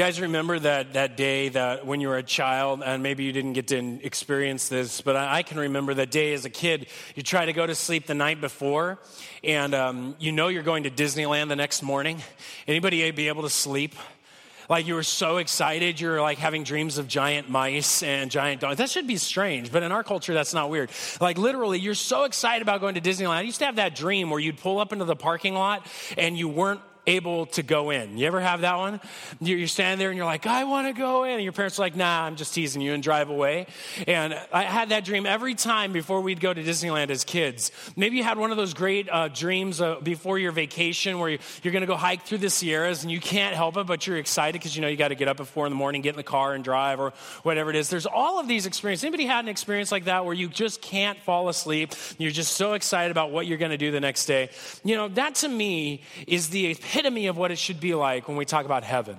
guys remember that, that day that when you were a child, and maybe you didn't get to experience this, but I, I can remember that day as a kid. You try to go to sleep the night before, and um, you know you're going to Disneyland the next morning. Anybody be able to sleep? Like you were so excited, you're like having dreams of giant mice and giant dogs. That should be strange, but in our culture, that's not weird. Like literally, you're so excited about going to Disneyland. I used to have that dream where you'd pull up into the parking lot and you weren't able to go in. You ever have that one? You're standing there and you're like, I want to go in. And your parents are like, nah, I'm just teasing you and drive away. And I had that dream every time before we'd go to Disneyland as kids. Maybe you had one of those great uh, dreams uh, before your vacation where you're going to go hike through the Sierras and you can't help it, but you're excited because you know you got to get up at four in the morning, get in the car and drive or whatever it is. There's all of these experiences. Anybody had an experience like that where you just can't fall asleep? You're just so excited about what you're going to do the next day. You know, that to me is the epitome of what it should be like when we talk about heaven.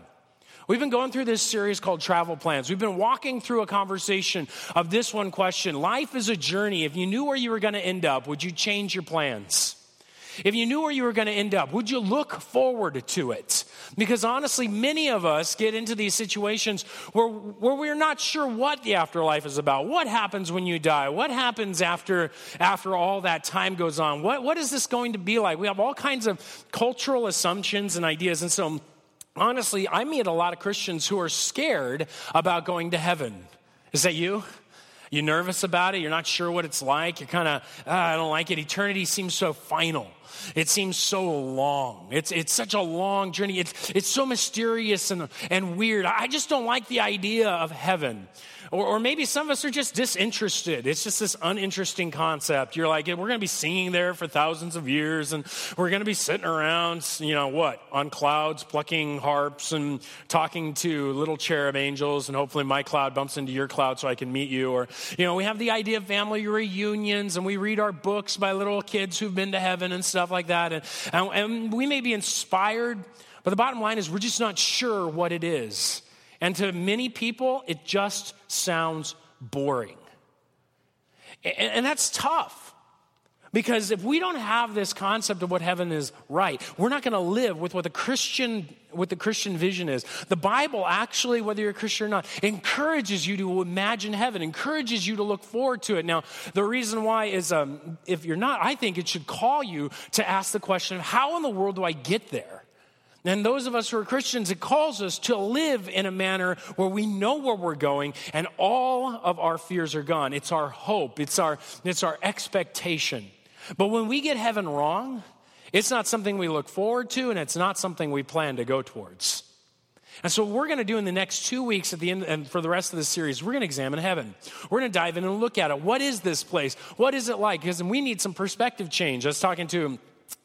We've been going through this series called Travel Plans. We've been walking through a conversation of this one question Life is a journey. If you knew where you were going to end up, would you change your plans? If you knew where you were going to end up, would you look forward to it? Because honestly, many of us get into these situations where, where we're not sure what the afterlife is about. What happens when you die? What happens after, after all that time goes on? What, what is this going to be like? We have all kinds of cultural assumptions and ideas. And so, honestly, I meet a lot of Christians who are scared about going to heaven. Is that you? You nervous about it? You're not sure what it's like? You're kind of, ah, I don't like it. Eternity seems so final. It seems so long. It's, it's such a long journey. It's, it's so mysterious and, and weird. I just don't like the idea of heaven. Or, or maybe some of us are just disinterested. It's just this uninteresting concept. You're like, we're going to be singing there for thousands of years, and we're going to be sitting around, you know, what? On clouds, plucking harps and talking to little cherub angels, and hopefully my cloud bumps into your cloud so I can meet you. Or, you know, we have the idea of family reunions, and we read our books by little kids who've been to heaven and stuff like that. And, and, and we may be inspired, but the bottom line is we're just not sure what it is. And to many people, it just sounds boring. And, that's tough. Because if we don't have this concept of what heaven is right, we're not going to live with what the Christian what the Christian vision is. The Bible actually, whether you're a Christian or not, encourages you to imagine heaven, encourages you to look forward to it. Now, the reason why is um, if you're not, I think it should call you to ask the question how in the world do I get there? And those of us who are Christians, it calls us to live in a manner where we know where we're going and all of our fears are gone. It's our hope, it's our, it's our expectation. But when we get heaven wrong, it's not something we look forward to and it's not something we plan to go towards. And so, what we're going to do in the next two weeks at the end and for the rest of the series, we're going to examine heaven. We're going to dive in and look at it. What is this place? What is it like? Because we need some perspective change. I was talking to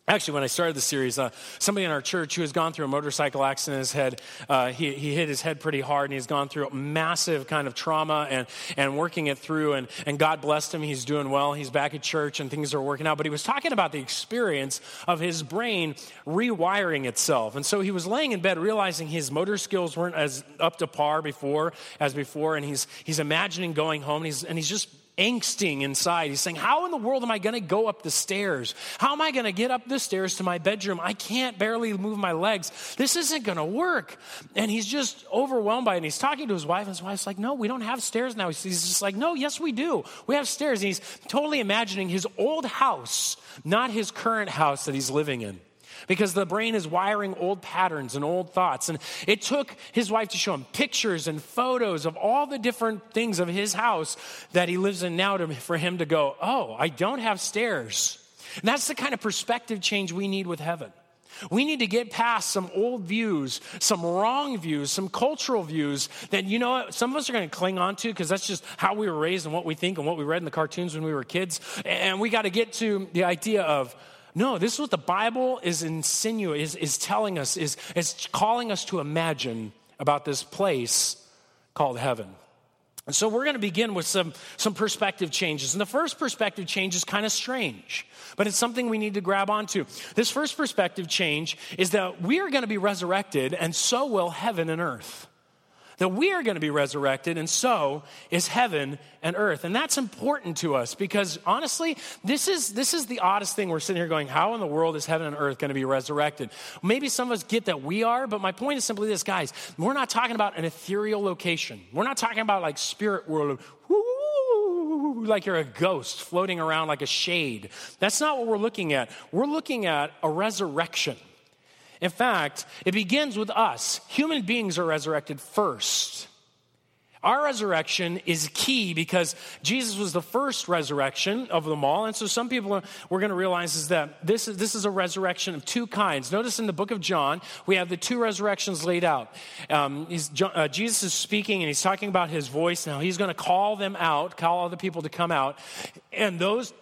Actually, when I started the series, uh, somebody in our church who has gone through a motorcycle accident in his head, uh, he, he hit his head pretty hard and he's gone through a massive kind of trauma and, and working it through. And, and God blessed him. He's doing well. He's back at church and things are working out. But he was talking about the experience of his brain rewiring itself. And so he was laying in bed realizing his motor skills weren't as up to par before as before. And he's, he's imagining going home and he's, and he's just angsting inside. He's saying, How in the world am I going to go up the stairs? How am I going to get up the stairs to my bedroom? I can't barely move my legs. This isn't going to work. And he's just overwhelmed by it. And he's talking to his wife, and his wife's like, No, we don't have stairs now. He's just like, No, yes, we do. We have stairs. And he's totally imagining his old house, not his current house that he's living in because the brain is wiring old patterns and old thoughts. And it took his wife to show him pictures and photos of all the different things of his house that he lives in now to, for him to go, Oh, I don't have stairs. And that's the kind of perspective change we need with heaven. We need to get past some old views, some wrong views, some cultural views that, you know, some of us are going to cling on to because that's just how we were raised and what we think and what we read in the cartoons when we were kids. And we got to get to the idea of, no, this is what the Bible is insinuating, is, is telling us, is, is calling us to imagine about this place called heaven. And so we're going to begin with some, some perspective changes. And the first perspective change is kind of strange, but it's something we need to grab onto. This first perspective change is that we are going to be resurrected, and so will heaven and earth. That we are going to be resurrected, and so is heaven and earth. And that's important to us because honestly, this is, this is the oddest thing. We're sitting here going, How in the world is heaven and earth going to be resurrected? Maybe some of us get that we are, but my point is simply this, guys. We're not talking about an ethereal location. We're not talking about like spirit world, like you're a ghost floating around like a shade. That's not what we're looking at. We're looking at a resurrection. In fact, it begins with us. Human beings are resurrected first. Our resurrection is key because Jesus was the first resurrection of them all. And so some people we're going to realize is that this is, this is a resurrection of two kinds. Notice in the book of John, we have the two resurrections laid out. Um, uh, Jesus is speaking and he's talking about his voice. Now he's going to call them out, call all the people to come out. And those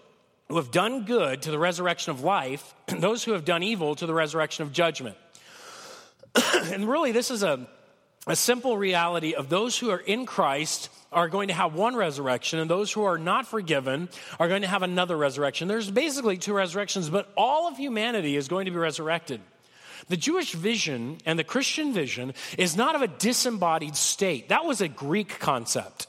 who have done good to the resurrection of life, and those who have done evil to the resurrection of judgment. and really, this is a, a simple reality of those who are in Christ are going to have one resurrection, and those who are not forgiven are going to have another resurrection. There's basically two resurrections, but all of humanity is going to be resurrected. The Jewish vision and the Christian vision is not of a disembodied state. That was a Greek concept.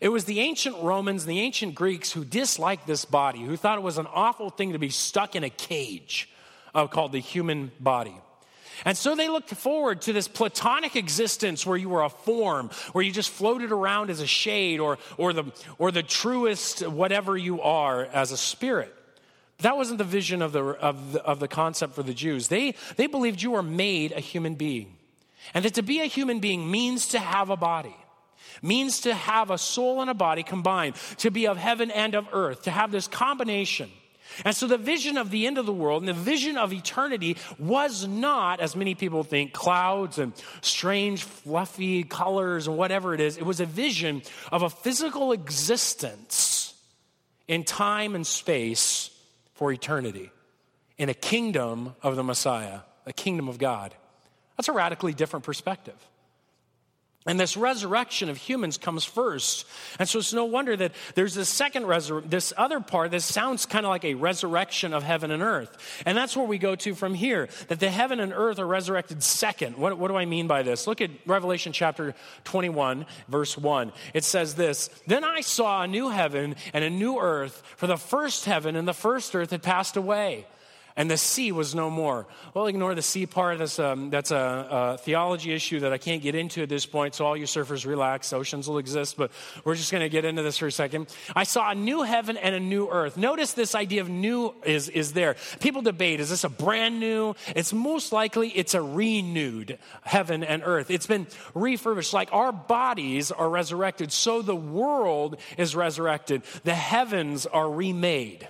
It was the ancient Romans and the ancient Greeks who disliked this body, who thought it was an awful thing to be stuck in a cage uh, called the human body. And so they looked forward to this platonic existence where you were a form, where you just floated around as a shade or, or, the, or the truest whatever you are as a spirit. That wasn't the vision of the, of the, of the concept for the Jews. They, they believed you were made a human being. And that to be a human being means to have a body means to have a soul and a body combined, to be of heaven and of earth, to have this combination. And so the vision of the end of the world and the vision of eternity was not, as many people think, clouds and strange, fluffy colors and whatever it is. It was a vision of a physical existence in time and space for eternity in a kingdom of the Messiah, a kingdom of God. That's a radically different perspective. And this resurrection of humans comes first. And so it's no wonder that there's this second resurrection, this other part that sounds kind of like a resurrection of heaven and earth. And that's where we go to from here, that the heaven and earth are resurrected second. What, what do I mean by this? Look at Revelation chapter 21, verse 1. It says this Then I saw a new heaven and a new earth, for the first heaven and the first earth had passed away and the sea was no more. Well, ignore the sea part. That's, um, that's a, a, theology issue that I can't get into at this point, so all you surfers relax. Oceans will exist, but we're just going to get into this for a second. I saw a new heaven and a new earth. Notice this idea of new is, is there. People debate, is this a brand new? It's most likely it's a renewed heaven and earth. It's been refurbished. Like our bodies are resurrected, so the world is resurrected. The heavens are remade.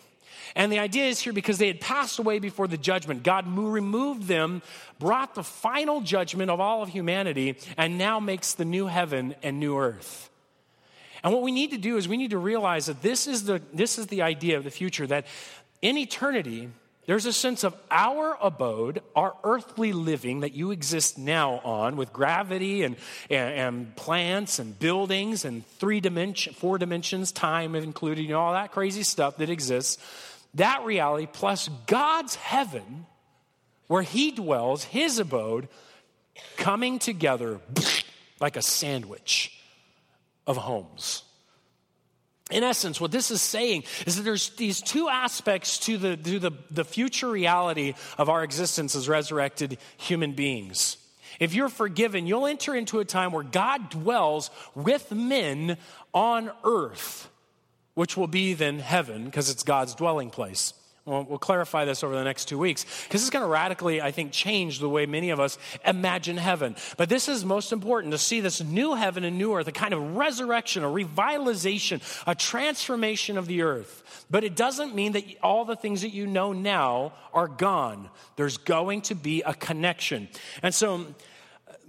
And the idea is here because they had passed away before the judgment. God removed them, brought the final judgment of all of humanity, and now makes the new heaven and new earth. And what we need to do is we need to realize that this is the, this is the idea of the future, that in eternity, there's a sense of our abode, our earthly living that you exist now on with gravity and, and, and plants and buildings and three dimension, four dimensions, time included, you know, all that crazy stuff that exists that reality plus God's heaven, where He dwells, His abode, coming together like a sandwich of homes. In essence, what this is saying is that there's these two aspects to the, to the, the future reality of our existence as resurrected human beings. If you're forgiven, you'll enter into a time where God dwells with men on earth which will be then heaven because it's God's dwelling place. We'll, we'll clarify this over the next two weeks because it's going to radically, I think, change the way many of us imagine heaven. But this is most important to see this new heaven and new earth, a kind of resurrection, a revitalization, a transformation of the earth. But it doesn't mean that all the things that you know now are gone. There's going to be a connection. And so,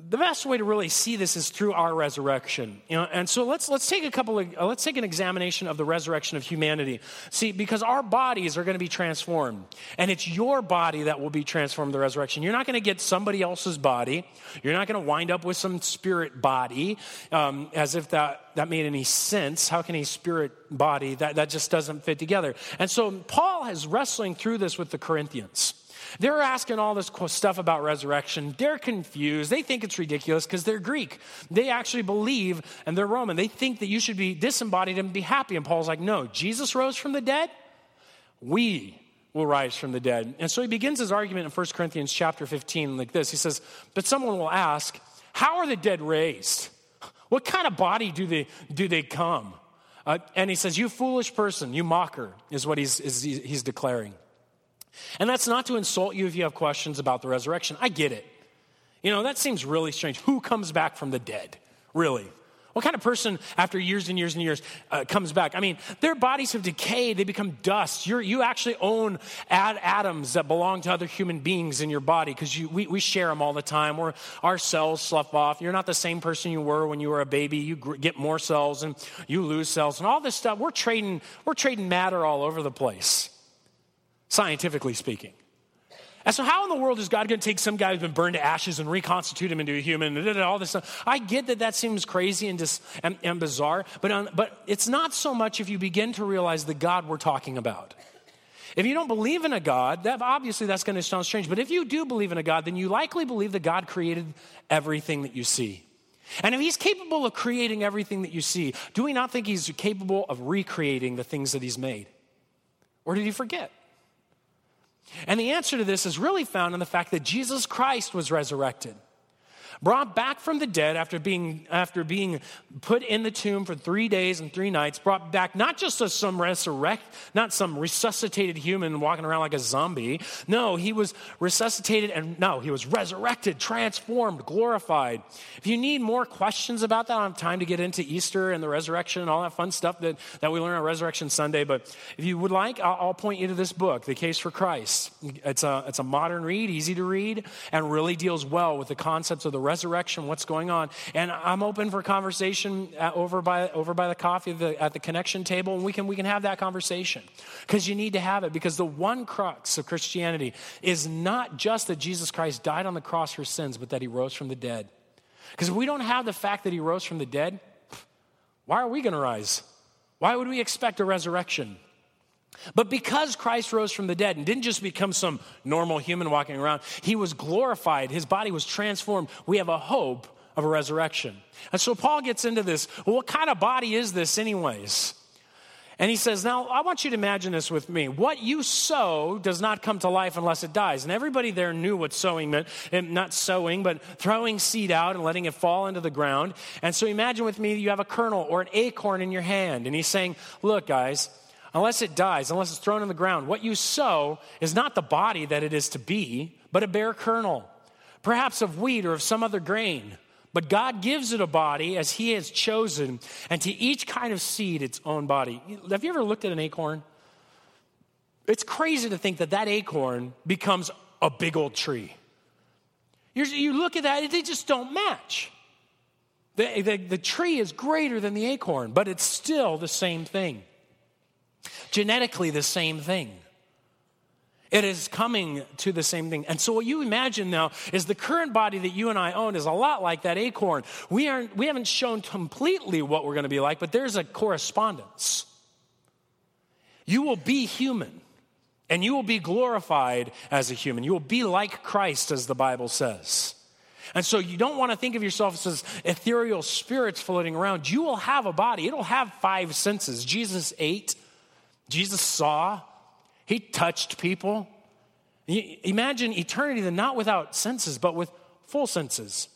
the best way to really see this is through our resurrection. You know, and so let's let's take a couple of uh, let's take an examination of the resurrection of humanity. See, because our bodies are going to be transformed, and it's your body that will be transformed. The resurrection. You're not going to get somebody else's body. You're not going to wind up with some spirit body, um, as if that that made any sense. How can a spirit body that that just doesn't fit together? And so Paul is wrestling through this with the Corinthians. They're asking all this stuff about resurrection. They're confused. They think it's ridiculous because they're Greek. They actually believe, and they're Roman, they think that you should be disembodied and be happy. And Paul's like, no, Jesus rose from the dead. We will rise from the dead. And so he begins his argument in 1 Corinthians chapter 15 like this. He says, But someone will ask, How are the dead raised? What kind of body do they, do they come? Uh, and he says, You foolish person, you mocker, is what he's, is, he's declaring. And that's not to insult you if you have questions about the resurrection. I get it. You know, that seems really strange. Who comes back from the dead? Really? What kind of person, after years and years and years, uh, comes back? I mean, their bodies have decayed, they become dust. You're, you actually own ad- atoms that belong to other human beings in your body because we, we share them all the time. We're, our cells slough off. You're not the same person you were when you were a baby. You gr- get more cells and you lose cells and all this stuff. We're trading, we're trading matter all over the place, scientifically speaking. And so, how in the world is God going to take some guy who's been burned to ashes and reconstitute him into a human? And all this stuff. I get that that seems crazy and, dis, and, and bizarre, but, um, but it's not so much if you begin to realize the God we're talking about. If you don't believe in a God, that obviously that's going to sound strange. But if you do believe in a God, then you likely believe that God created everything that you see. And if he's capable of creating everything that you see, do we not think he's capable of recreating the things that he's made? Or did he forget? And the answer to this is really found in the fact that Jesus Christ was resurrected brought back from the dead after being, after being put in the tomb for three days and three nights, brought back not just as some resurrect, not some resuscitated human walking around like a zombie. No, he was resuscitated and no, he was resurrected, transformed, glorified. If you need more questions about that, I don't have time to get into Easter and the resurrection and all that fun stuff that, that we learn on Resurrection Sunday. But if you would like, I'll, I'll point you to this book, The Case for Christ. It's a, it's a modern read, easy to read, and really deals well with the concepts of the resurrection, what's going on. And I'm open for conversation over by, over by the coffee the, at the connection table, and we can, we can have that conversation. Because you need to have it, because the one crux of Christianity is not just that Jesus Christ died on the cross for sins, but that he rose from the dead. Because if we don't have the fact that he rose from the dead, why are we going to rise? Why would we expect a resurrection? But because Christ rose from the dead and didn't just become some normal human walking around, he was glorified, his body was transformed. We have a hope of a resurrection. And so Paul gets into this. Well, what kind of body is this, anyways? And he says, Now, I want you to imagine this with me. What you sow does not come to life unless it dies. And everybody there knew what sowing meant. And not sowing, but throwing seed out and letting it fall into the ground. And so imagine with me, you have a kernel or an acorn in your hand. And he's saying, Look, guys, unless it dies, unless it's thrown in the ground, what you sow is not the body that it is to be, but a bare kernel, perhaps of wheat or of some other grain. But God gives it a body as He has chosen, and to each kind of seed its own body. Have you ever looked at an acorn? It's crazy to think that that acorn becomes a big old tree. You're, you look at that, they just don't match. The, the, the tree is greater than the acorn, but it's still the same thing. Genetically, the same thing. It is coming to the same thing. And so, what you imagine now is the current body that you and I own is a lot like that acorn. We, aren't, we haven't shown completely what we're going to be like, but there's a correspondence. You will be human, and you will be glorified as a human. You will be like Christ, as the Bible says. And so you don't want to think of yourself as ethereal spirits floating around. You will have a body, it'll have five senses. Jesus ate, Jesus saw, he touched people. Imagine eternity then not without senses, but with full senses.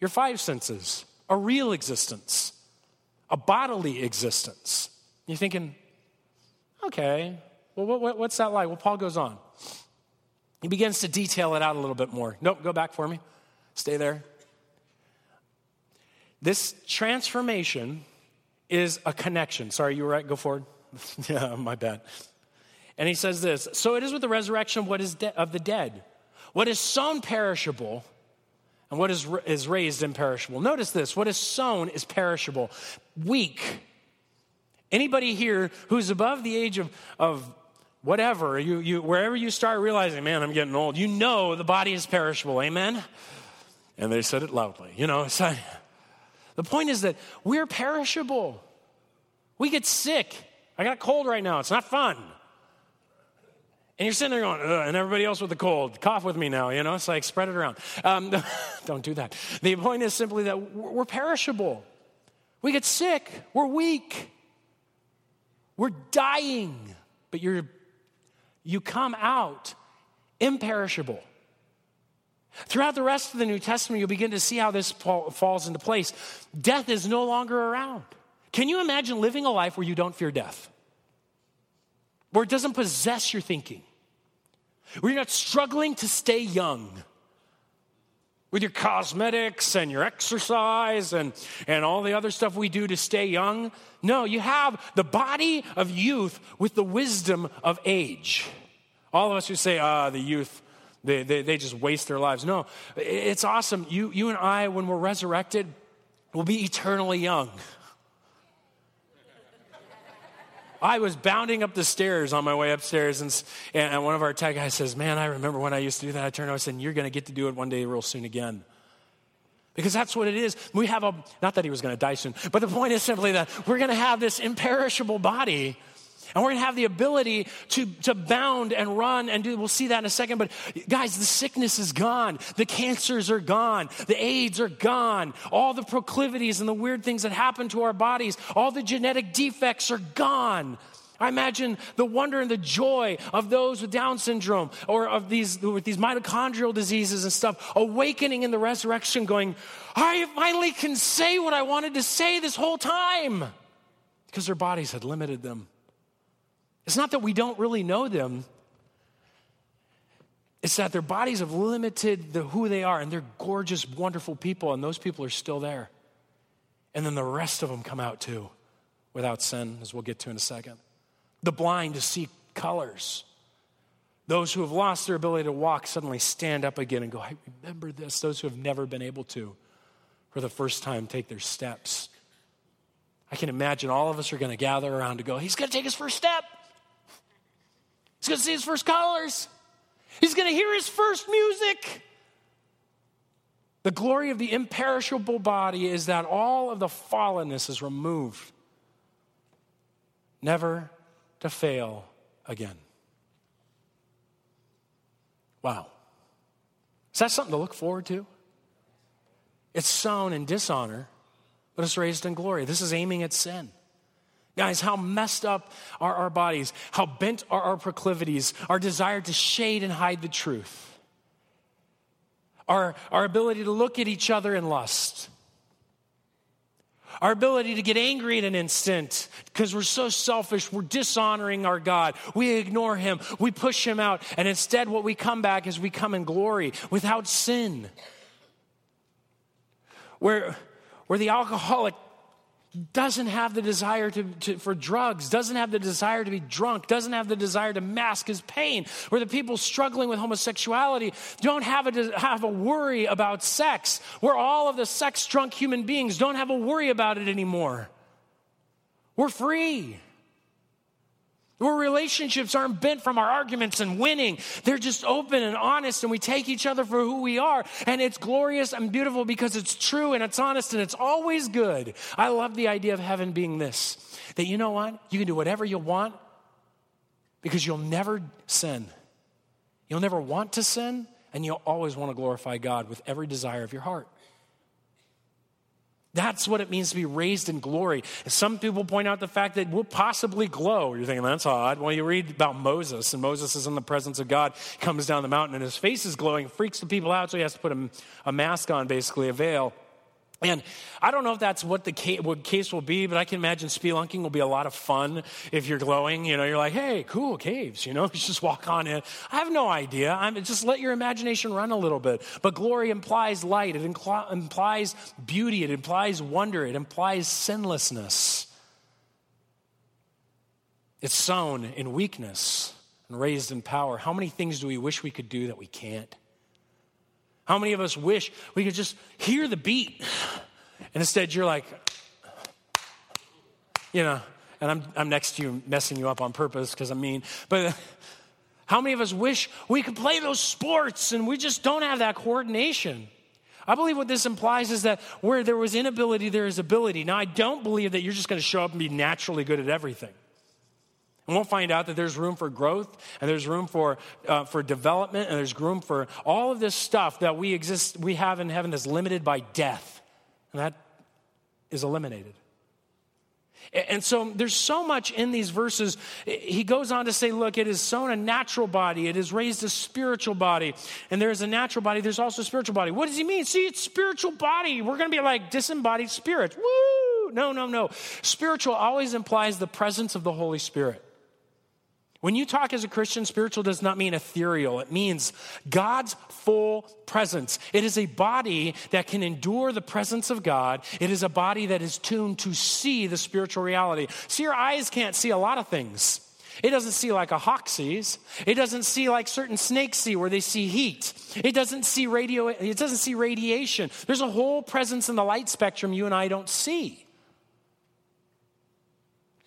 Your five senses, a real existence, a bodily existence. You're thinking, okay, well, what, what's that like? Well, Paul goes on. He begins to detail it out a little bit more. Nope, go back for me. Stay there. This transformation is a connection. Sorry, you were right. Go forward. yeah, my bad. And he says this So it is with the resurrection of what is de- of the dead. What is sown perishable and what is, is raised imperishable. Notice this what is sown is perishable, weak. Anybody here who's above the age of, of whatever, you, you, wherever you start realizing, man, I'm getting old, you know the body is perishable. Amen? And they said it loudly. You know, so, the point is that we're perishable. We get sick. I got a cold right now. It's not fun. And you're sitting there going, and everybody else with the cold, cough with me now, you know? It's like spread it around. Um, don't do that. The point is simply that we're perishable. We get sick, we're weak, we're dying, but you're, you come out imperishable. Throughout the rest of the New Testament, you'll begin to see how this falls into place. Death is no longer around. Can you imagine living a life where you don't fear death? Where it doesn't possess your thinking? Where you're not struggling to stay young? With your cosmetics and your exercise and, and all the other stuff we do to stay young? No, you have the body of youth with the wisdom of age. All of us who say, ah, the youth, they, they, they just waste their lives. No, it's awesome. You, you and I, when we're resurrected, will be eternally young. I was bounding up the stairs on my way upstairs, and, and one of our tech guys says, Man, I remember when I used to do that. I turned over and said, You're going to get to do it one day real soon again. Because that's what it is. We have a, not that he was going to die soon, but the point is simply that we're going to have this imperishable body and we're going to have the ability to, to bound and run and do, we'll see that in a second. But guys, the sickness is gone. The cancers are gone. The AIDS are gone. All the proclivities and the weird things that happen to our bodies, all the genetic defects are gone. I imagine the wonder and the joy of those with Down syndrome or of these, with these mitochondrial diseases and stuff, awakening in the resurrection, going, I finally can say what I wanted to say this whole time because their bodies had limited them. It's not that we don't really know them, it's that their bodies have limited the, who they are, and they're gorgeous, wonderful people, and those people are still there. And then the rest of them come out too, without sin, as we'll get to in a second. The blind to see colors. Those who have lost their ability to walk suddenly stand up again and go, I remember this. Those who have never been able to, for the first time, take their steps. I can imagine all of us are going to gather around to go, He's going to take his first step. He's going to see his first colors. He's going to hear his first music. The glory of the imperishable body is that all of the fallenness is removed, never to fail again. Wow. Is that something to look forward to? It's sown in dishonor, but it's raised in glory. This is aiming at sin. Guys, how messed up are our bodies? How bent are our proclivities? Our desire to shade and hide the truth? Our, our ability to look at each other in lust? Our ability to get angry in an instant because we're so selfish, we're dishonoring our God. We ignore Him, we push Him out, and instead, what we come back is we come in glory without sin. Where, where the alcoholic doesn't have the desire to, to, for drugs, doesn't have the desire to be drunk, doesn't have the desire to mask his pain, where the people struggling with homosexuality don't have a, have a worry about sex, where all of the sex drunk human beings don't have a worry about it anymore. We're free. Where relationships aren't bent from our arguments and winning. They're just open and honest, and we take each other for who we are. And it's glorious and beautiful because it's true and it's honest and it's always good. I love the idea of heaven being this that you know what? You can do whatever you want because you'll never sin. You'll never want to sin, and you'll always want to glorify God with every desire of your heart. That's what it means to be raised in glory. Some people point out the fact that we'll possibly glow. You're thinking, that's odd. Well, you read about Moses, and Moses is in the presence of God, comes down the mountain, and his face is glowing, freaks the people out, so he has to put a, a mask on, basically, a veil. And I don't know if that's what the case, what case will be, but I can imagine spelunking will be a lot of fun if you're glowing. You know, you're like, hey, cool caves. You know, you just walk on in. I have no idea. I'm just let your imagination run a little bit. But glory implies light. It impl- implies beauty. It implies wonder. It implies sinlessness. It's sown in weakness and raised in power. How many things do we wish we could do that we can't? How many of us wish we could just hear the beat? And instead, you're like, you know, and I'm, I'm next to you messing you up on purpose because I'm mean. But how many of us wish we could play those sports and we just don't have that coordination? I believe what this implies is that where there was inability, there is ability. Now, I don't believe that you're just going to show up and be naturally good at everything. And we'll find out that there's room for growth and there's room for, uh, for development and there's room for all of this stuff that we exist, we have in heaven that's limited by death. And that is eliminated. And so there's so much in these verses. He goes on to say, look, it is sown a natural body, it is raised a spiritual body. And there is a natural body, there's also a spiritual body. What does he mean? See, it's spiritual body. We're going to be like disembodied spirits. Woo! No, no, no. Spiritual always implies the presence of the Holy Spirit. When you talk as a Christian, spiritual does not mean ethereal. It means God's full presence. It is a body that can endure the presence of God. It is a body that is tuned to see the spiritual reality. See, your eyes can't see a lot of things. It doesn't see like a hawk sees. It doesn't see like certain snakes see where they see heat. It doesn't see radio it doesn't see radiation. There's a whole presence in the light spectrum you and I don't see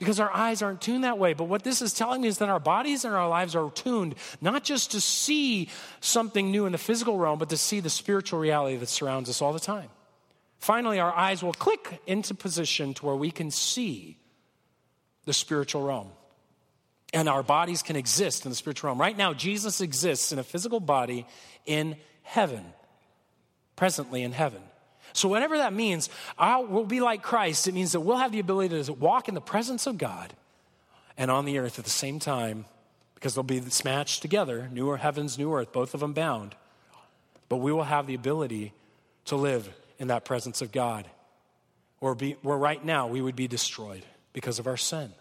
because our eyes aren't tuned that way. But what this is telling me is that our bodies and our lives are tuned not just to see something new in the physical realm, but to see the spiritual reality that surrounds us all the time. Finally, our eyes will click into position to where we can see the spiritual realm. And our bodies can exist in the spiritual realm. Right now, Jesus exists in a physical body in heaven, presently in heaven. So, whatever that means, I'll, we'll be like Christ. It means that we'll have the ability to walk in the presence of God and on the earth at the same time because they'll be smashed together newer heavens, new earth, both of them bound. But we will have the ability to live in that presence of God. Or be, where right now we would be destroyed because of our sin.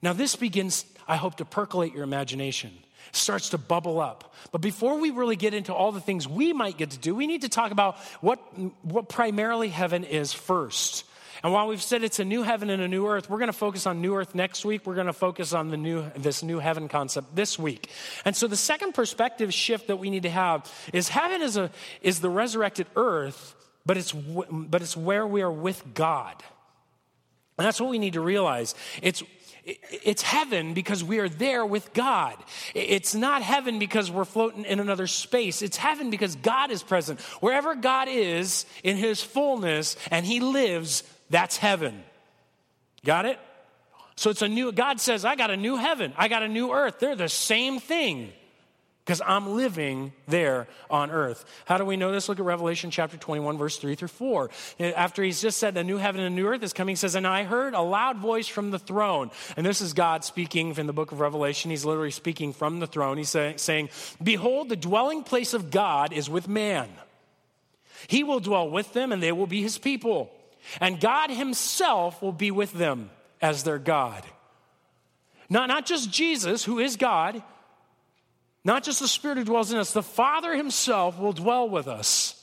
Now, this begins, I hope, to percolate your imagination starts to bubble up. But before we really get into all the things we might get to do, we need to talk about what, what primarily heaven is first. And while we've said it's a new heaven and a new earth, we're going to focus on new earth next week. We're going to focus on the new, this new heaven concept this week. And so the second perspective shift that we need to have is heaven is, a, is the resurrected earth, but it's, but it's where we are with God. And that's what we need to realize. It's it's heaven because we are there with God. It's not heaven because we're floating in another space. It's heaven because God is present. Wherever God is in his fullness and he lives, that's heaven. Got it? So it's a new, God says, I got a new heaven, I got a new earth. They're the same thing because I'm living there on earth. How do we know this? Look at Revelation chapter 21, verse 3 through 4. Eh, after he's just said, A new heaven and a new earth is coming, he says, And I heard a loud voice from the throne. And this is God speaking in the book of Revelation. He's literally speaking from the throne. He's saying, Behold, the dwelling place of God is with man. He will dwell with them, and they will be his people. And God himself will be with them as their God. Not, not just Jesus, who is God, not just the Spirit who dwells in us, the Father Himself will dwell with us.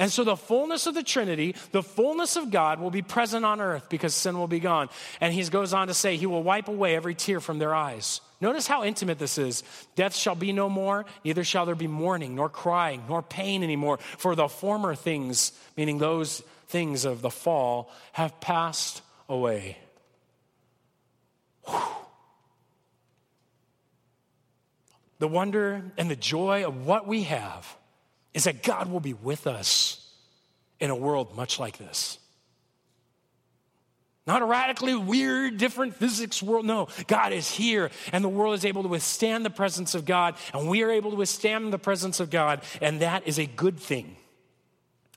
And so the fullness of the Trinity, the fullness of God will be present on earth because sin will be gone. And he goes on to say, He will wipe away every tear from their eyes. Notice how intimate this is. Death shall be no more, neither shall there be mourning, nor crying, nor pain anymore. For the former things, meaning those things of the fall, have passed away. Whew. The wonder and the joy of what we have is that God will be with us in a world much like this. Not a radically weird, different physics world. No, God is here, and the world is able to withstand the presence of God, and we are able to withstand the presence of God, and that is a good thing.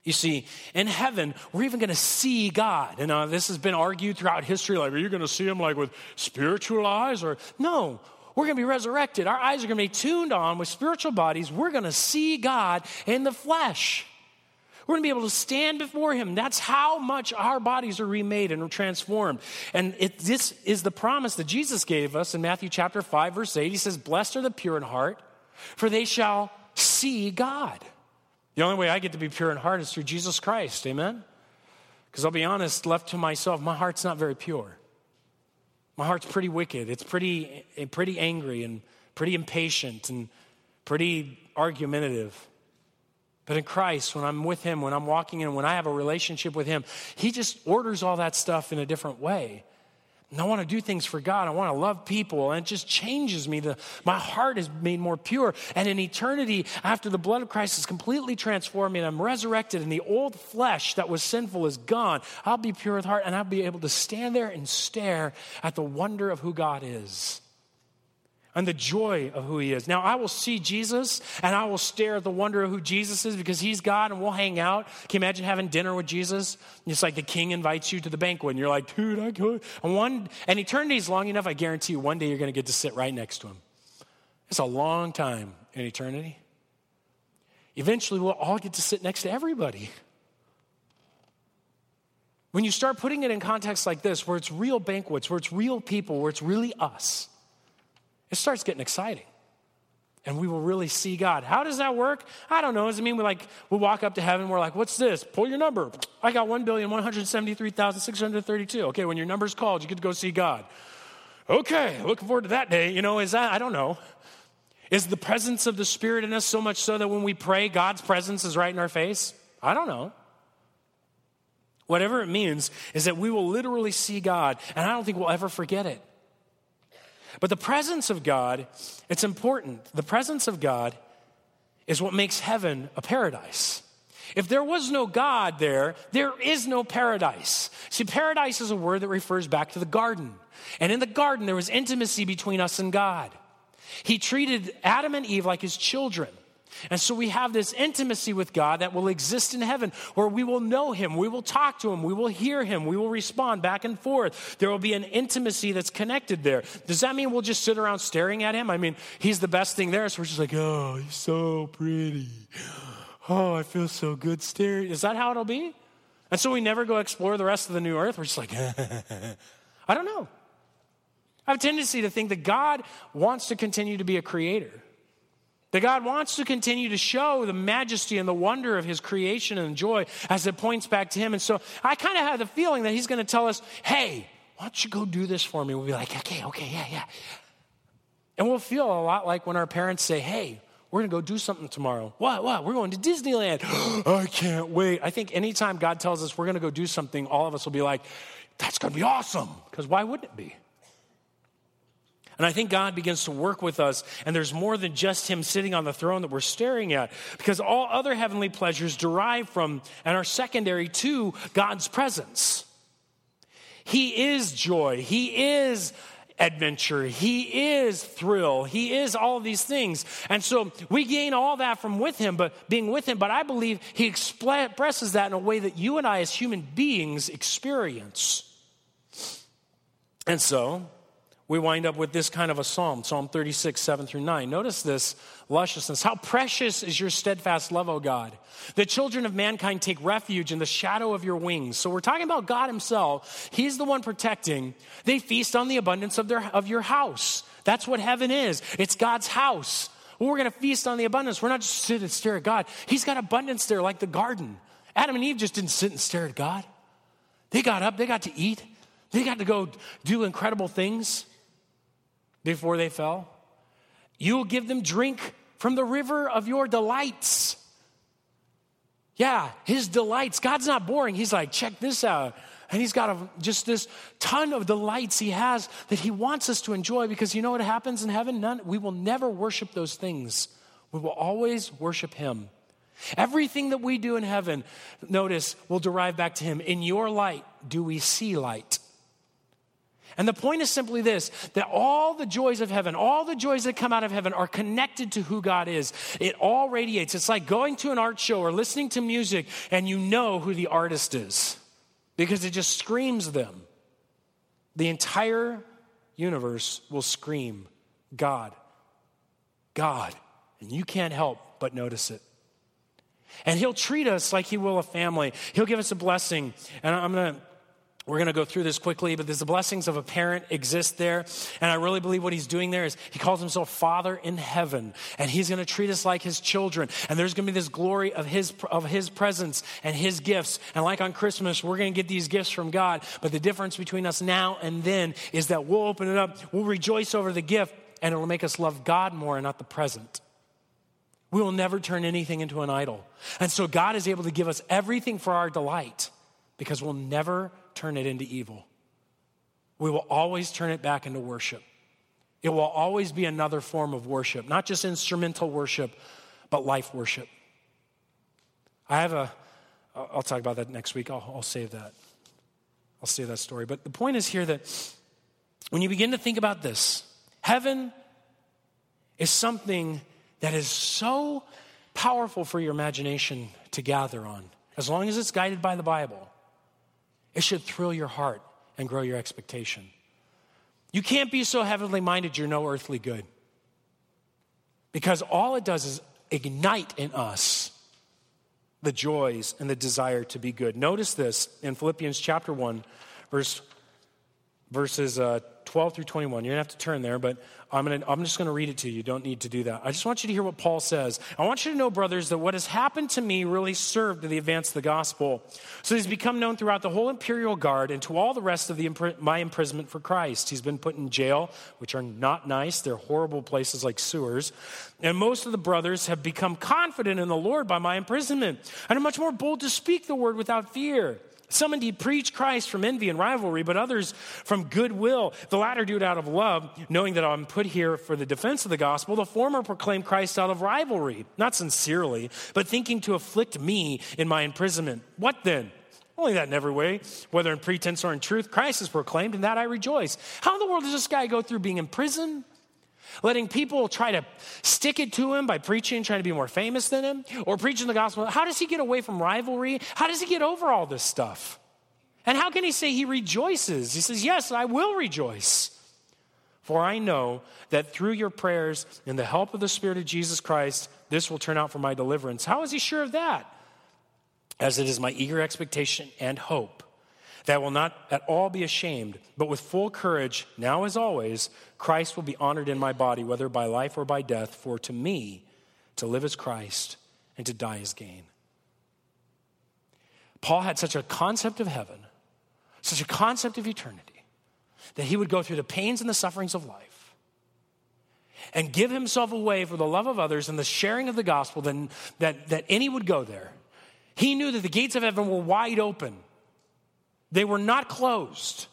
You see, in heaven, we're even going to see God. And uh, this has been argued throughout history like, are you going to see him like with spiritual eyes? Or, no, we're going to be resurrected. Our eyes are going to be tuned on with spiritual bodies. We're going to see God in the flesh. We're going to be able to stand before Him. That's how much our bodies are remade and transformed. And it, this is the promise that Jesus gave us in Matthew chapter 5, verse 8. He says, Blessed are the pure in heart, for they shall see God. The only way I get to be pure in heart is through Jesus Christ. Amen? Because I'll be honest, left to myself, my heart's not very pure. My heart's pretty wicked. It's pretty, eh, pretty angry and pretty impatient and pretty argumentative. But in Christ, when I'm with Him, when I'm walking in, when I have a relationship with Him, He just orders all that stuff in a different way. And I want to do things for God. I want to love people. And it just changes me. The, my heart is made more pure. And in eternity, after the blood of Christ has completely transformed me and I'm resurrected and the old flesh that was sinful is gone, I'll be pure with heart and I'll be able to stand there and stare at the wonder of who God is and the joy of who he is. Now, I will see Jesus and I will stare at the wonder of who Jesus is because he's God and we'll hang out. Can you imagine having dinner with Jesus? It's like the king invites you to the banquet and you're like, dude, I could. And one, and eternity is long enough, I guarantee you one day you're going to get to sit right next to him. It's a long time in eternity. Eventually, we'll all get to sit next to everybody. When you start putting it in context like this, where it's real banquets, where it's real people, where it's really us, it starts getting exciting. And we will really see God. How does that work? I don't know. Does it mean we like we walk up to heaven, we're like, what's this? Pull your number. I got 1,173,632. Okay, when your number's called, you get to go see God. Okay, looking forward to that day. You know, is that I don't know. Is the presence of the Spirit in us so much so that when we pray, God's presence is right in our face? I don't know. Whatever it means is that we will literally see God, and I don't think we'll ever forget it. But the presence of God, it's important. The presence of God is what makes heaven a paradise. If there was no God there, there is no paradise. See, paradise is a word that refers back to the garden. And in the garden, there was intimacy between us and God. He treated Adam and Eve like his children. And so we have this intimacy with God that will exist in heaven where we will know Him, we will talk to Him, we will hear Him, we will respond back and forth. There will be an intimacy that's connected there. Does that mean we'll just sit around staring at Him? I mean, He's the best thing there, so we're just like, oh, He's so pretty. Oh, I feel so good staring. Is that how it'll be? And so we never go explore the rest of the new earth. We're just like, I don't know. I have a tendency to think that God wants to continue to be a creator. That God wants to continue to show the majesty and the wonder of his creation and joy as it points back to him. And so I kind of have the feeling that he's going to tell us, hey, why don't you go do this for me? We'll be like, okay, okay, yeah, yeah. And we'll feel a lot like when our parents say, hey, we're going to go do something tomorrow. What? What? We're going to Disneyland. I can't wait. I think anytime God tells us we're going to go do something, all of us will be like, that's going to be awesome. Because why wouldn't it be? And I think God begins to work with us, and there's more than just Him sitting on the throne that we're staring at, because all other heavenly pleasures derive from and are secondary to God's presence. He is joy, He is adventure, He is thrill, He is all these things. And so we gain all that from with Him, but being with Him, but I believe He expresses that in a way that you and I as human beings experience. And so, we wind up with this kind of a psalm, Psalm 36, 7 through 9. Notice this lusciousness. How precious is your steadfast love, O God. The children of mankind take refuge in the shadow of your wings. So we're talking about God Himself. He's the one protecting. They feast on the abundance of, their, of your house. That's what heaven is. It's God's house. We're going to feast on the abundance. We're not just sit and stare at God. He's got abundance there, like the garden. Adam and Eve just didn't sit and stare at God. They got up, they got to eat, they got to go do incredible things before they fell. You will give them drink from the river of your delights. Yeah, his delights. God's not boring. He's like, check this out. And he's got a, just this ton of delights he has that he wants us to enjoy because you know what happens in heaven? None, we will never worship those things. We will always worship him. Everything that we do in heaven, notice, will derive back to him. In your light, do we see light? And the point is simply this that all the joys of heaven, all the joys that come out of heaven are connected to who God is. It all radiates. It's like going to an art show or listening to music and you know who the artist is because it just screams them. The entire universe will scream God, God. And you can't help but notice it. And he'll treat us like he will a family. He'll give us a blessing. And I'm going to we're going to go through this quickly, but there's the blessings of a parent exist there. And I really believe what he's doing there is he calls himself Father in heaven. And he's going to treat us like his children. And there's going to be this glory of his, of his presence and his gifts. And like on Christmas, we're going to get these gifts from God. But the difference between us now and then is that we'll open it up, we'll rejoice over the gift, and it'll make us love God more and not the present. We will never turn anything into an idol. And so God is able to give us everything for our delight because we'll never turn it into evil. we will always turn it back into worship. It will always be another form of worship, not just instrumental worship, but life worship. I have a, I'll talk about that next week. I'll, I'll save that. I'll save that story. But the point is here that when you begin to think about this, heaven is something that is so powerful for your imagination to gather on. As long as it's guided by the Bible, it should thrill your heart and grow your expectation. You can't be so heavenly minded you're no earthly good. Because all it does is ignite in us the joys and the desire to be good. Notice this in Philippians chapter 1, verse, verses uh, 12 through 21. You're going to have to turn there, but I'm, gonna, I'm just going to read it to you. You don't need to do that. I just want you to hear what Paul says. I want you to know, brothers, that what has happened to me really served to the advance of the gospel. So he's become known throughout the whole imperial guard and to all the rest of the, my imprisonment for Christ. He's been put in jail, which are not nice. They're horrible places like sewers. And most of the brothers have become confident in the Lord by my imprisonment and are much more bold to speak the word without fear. Some indeed preach Christ from envy and rivalry, but others from goodwill. The latter do it out of love, knowing that I'm put here for the defense of the gospel. The former proclaim Christ out of rivalry, not sincerely, but thinking to afflict me in my imprisonment. What then? Only that in every way, whether in pretense or in truth, Christ is proclaimed, and that I rejoice. How in the world does this guy go through being in prison? Letting people try to stick it to him by preaching, trying to be more famous than him, or preaching the gospel. How does he get away from rivalry? How does he get over all this stuff? And how can he say he rejoices? He says, Yes, I will rejoice. For I know that through your prayers and the help of the Spirit of Jesus Christ, this will turn out for my deliverance. How is he sure of that? As it is my eager expectation and hope that will not at all be ashamed, but with full courage, now as always, Christ will be honored in my body, whether by life or by death. For to me, to live is Christ, and to die is gain. Paul had such a concept of heaven, such a concept of eternity, that he would go through the pains and the sufferings of life and give himself away for the love of others and the sharing of the gospel, then, that, that any would go there. He knew that the gates of heaven were wide open they were not closed.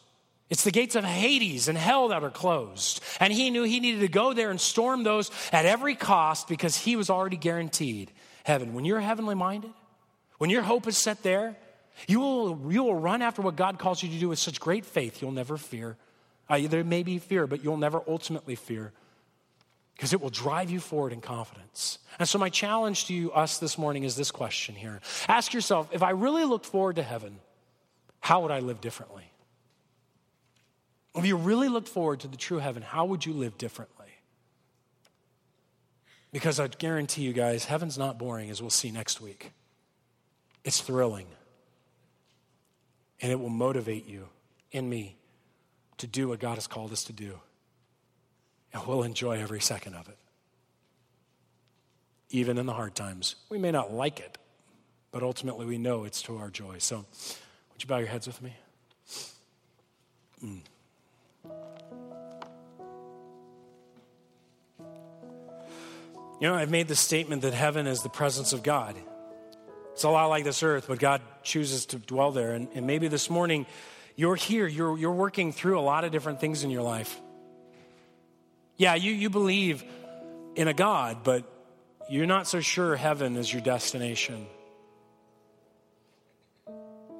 It's the gates of Hades and hell that are closed. And he knew he needed to go there and storm those at every cost because he was already guaranteed heaven. When you're heavenly minded, when your hope is set there, you will, you will run after what God calls you to do with such great faith, you'll never fear. Uh, there may be fear, but you'll never ultimately fear because it will drive you forward in confidence. And so, my challenge to you, us this morning is this question here Ask yourself if I really looked forward to heaven, how would I live differently? If you really looked forward to the true heaven, how would you live differently? Because I guarantee you guys, heaven's not boring, as we'll see next week. It's thrilling. And it will motivate you and me to do what God has called us to do. And we'll enjoy every second of it. Even in the hard times. We may not like it, but ultimately we know it's to our joy. So, would you bow your heads with me? Mm. You know, I've made the statement that heaven is the presence of God. It's a lot like this earth, but God chooses to dwell there. And, and maybe this morning, you're here, you're, you're working through a lot of different things in your life. Yeah, you, you believe in a God, but you're not so sure heaven is your destination.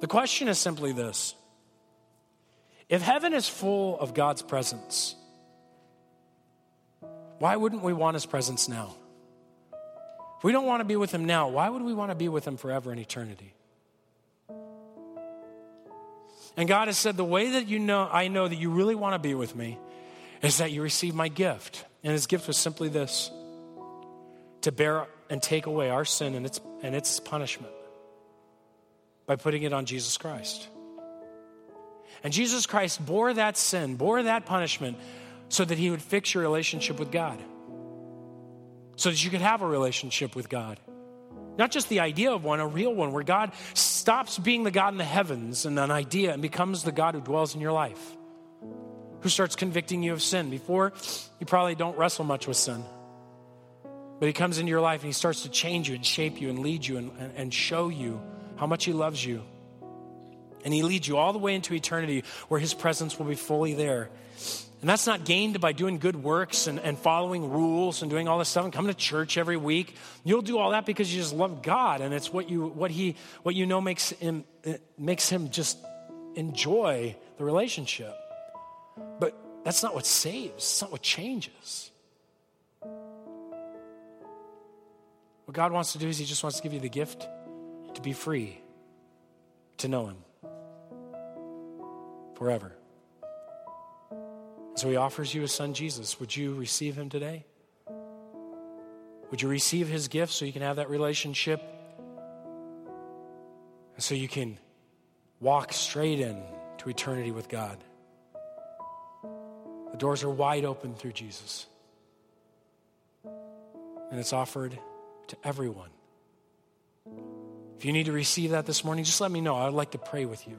The question is simply this If heaven is full of God's presence, why wouldn't we want his presence now? If we don't want to be with him now, why would we want to be with him forever in eternity? And God has said, the way that you know, I know that you really want to be with me is that you receive my gift. And his gift was simply this to bear and take away our sin and its, and its punishment by putting it on Jesus Christ. And Jesus Christ bore that sin, bore that punishment, so that he would fix your relationship with God. So that you could have a relationship with God. Not just the idea of one, a real one, where God stops being the God in the heavens and an idea and becomes the God who dwells in your life, who starts convicting you of sin. Before, you probably don't wrestle much with sin. But he comes into your life and he starts to change you and shape you and lead you and, and, and show you how much He loves you, And He leads you all the way into eternity where His presence will be fully there. And that's not gained by doing good works and, and following rules and doing all this stuff and coming to church every week. You'll do all that because you just love God and it's what you, what he, what you know makes him, makes him just enjoy the relationship. But that's not what saves, it's not what changes. What God wants to do is He just wants to give you the gift to be free, to know Him forever. So he offers you his son Jesus. Would you receive him today? Would you receive his gift so you can have that relationship? And so you can walk straight in to eternity with God. The doors are wide open through Jesus. And it's offered to everyone. If you need to receive that this morning, just let me know. I'd like to pray with you.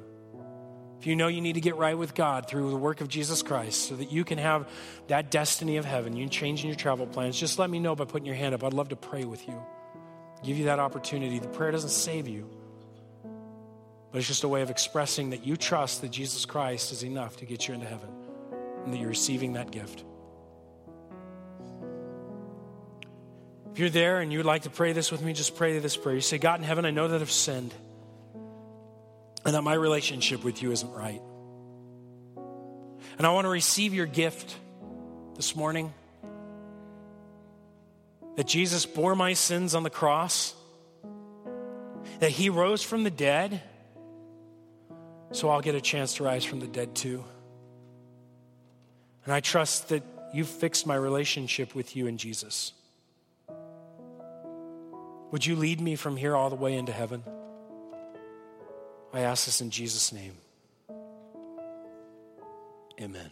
If you know you need to get right with God through the work of Jesus Christ so that you can have that destiny of heaven, you change in your travel plans, just let me know by putting your hand up. I'd love to pray with you, give you that opportunity. The prayer doesn't save you, but it's just a way of expressing that you trust that Jesus Christ is enough to get you into heaven and that you're receiving that gift. If you're there and you'd like to pray this with me, just pray this prayer. You say, God in heaven, I know that I've sinned and that my relationship with you isn't right. And I want to receive your gift this morning that Jesus bore my sins on the cross, that he rose from the dead, so I'll get a chance to rise from the dead too. And I trust that you've fixed my relationship with you and Jesus. Would you lead me from here all the way into heaven? I ask this in Jesus' name. Amen.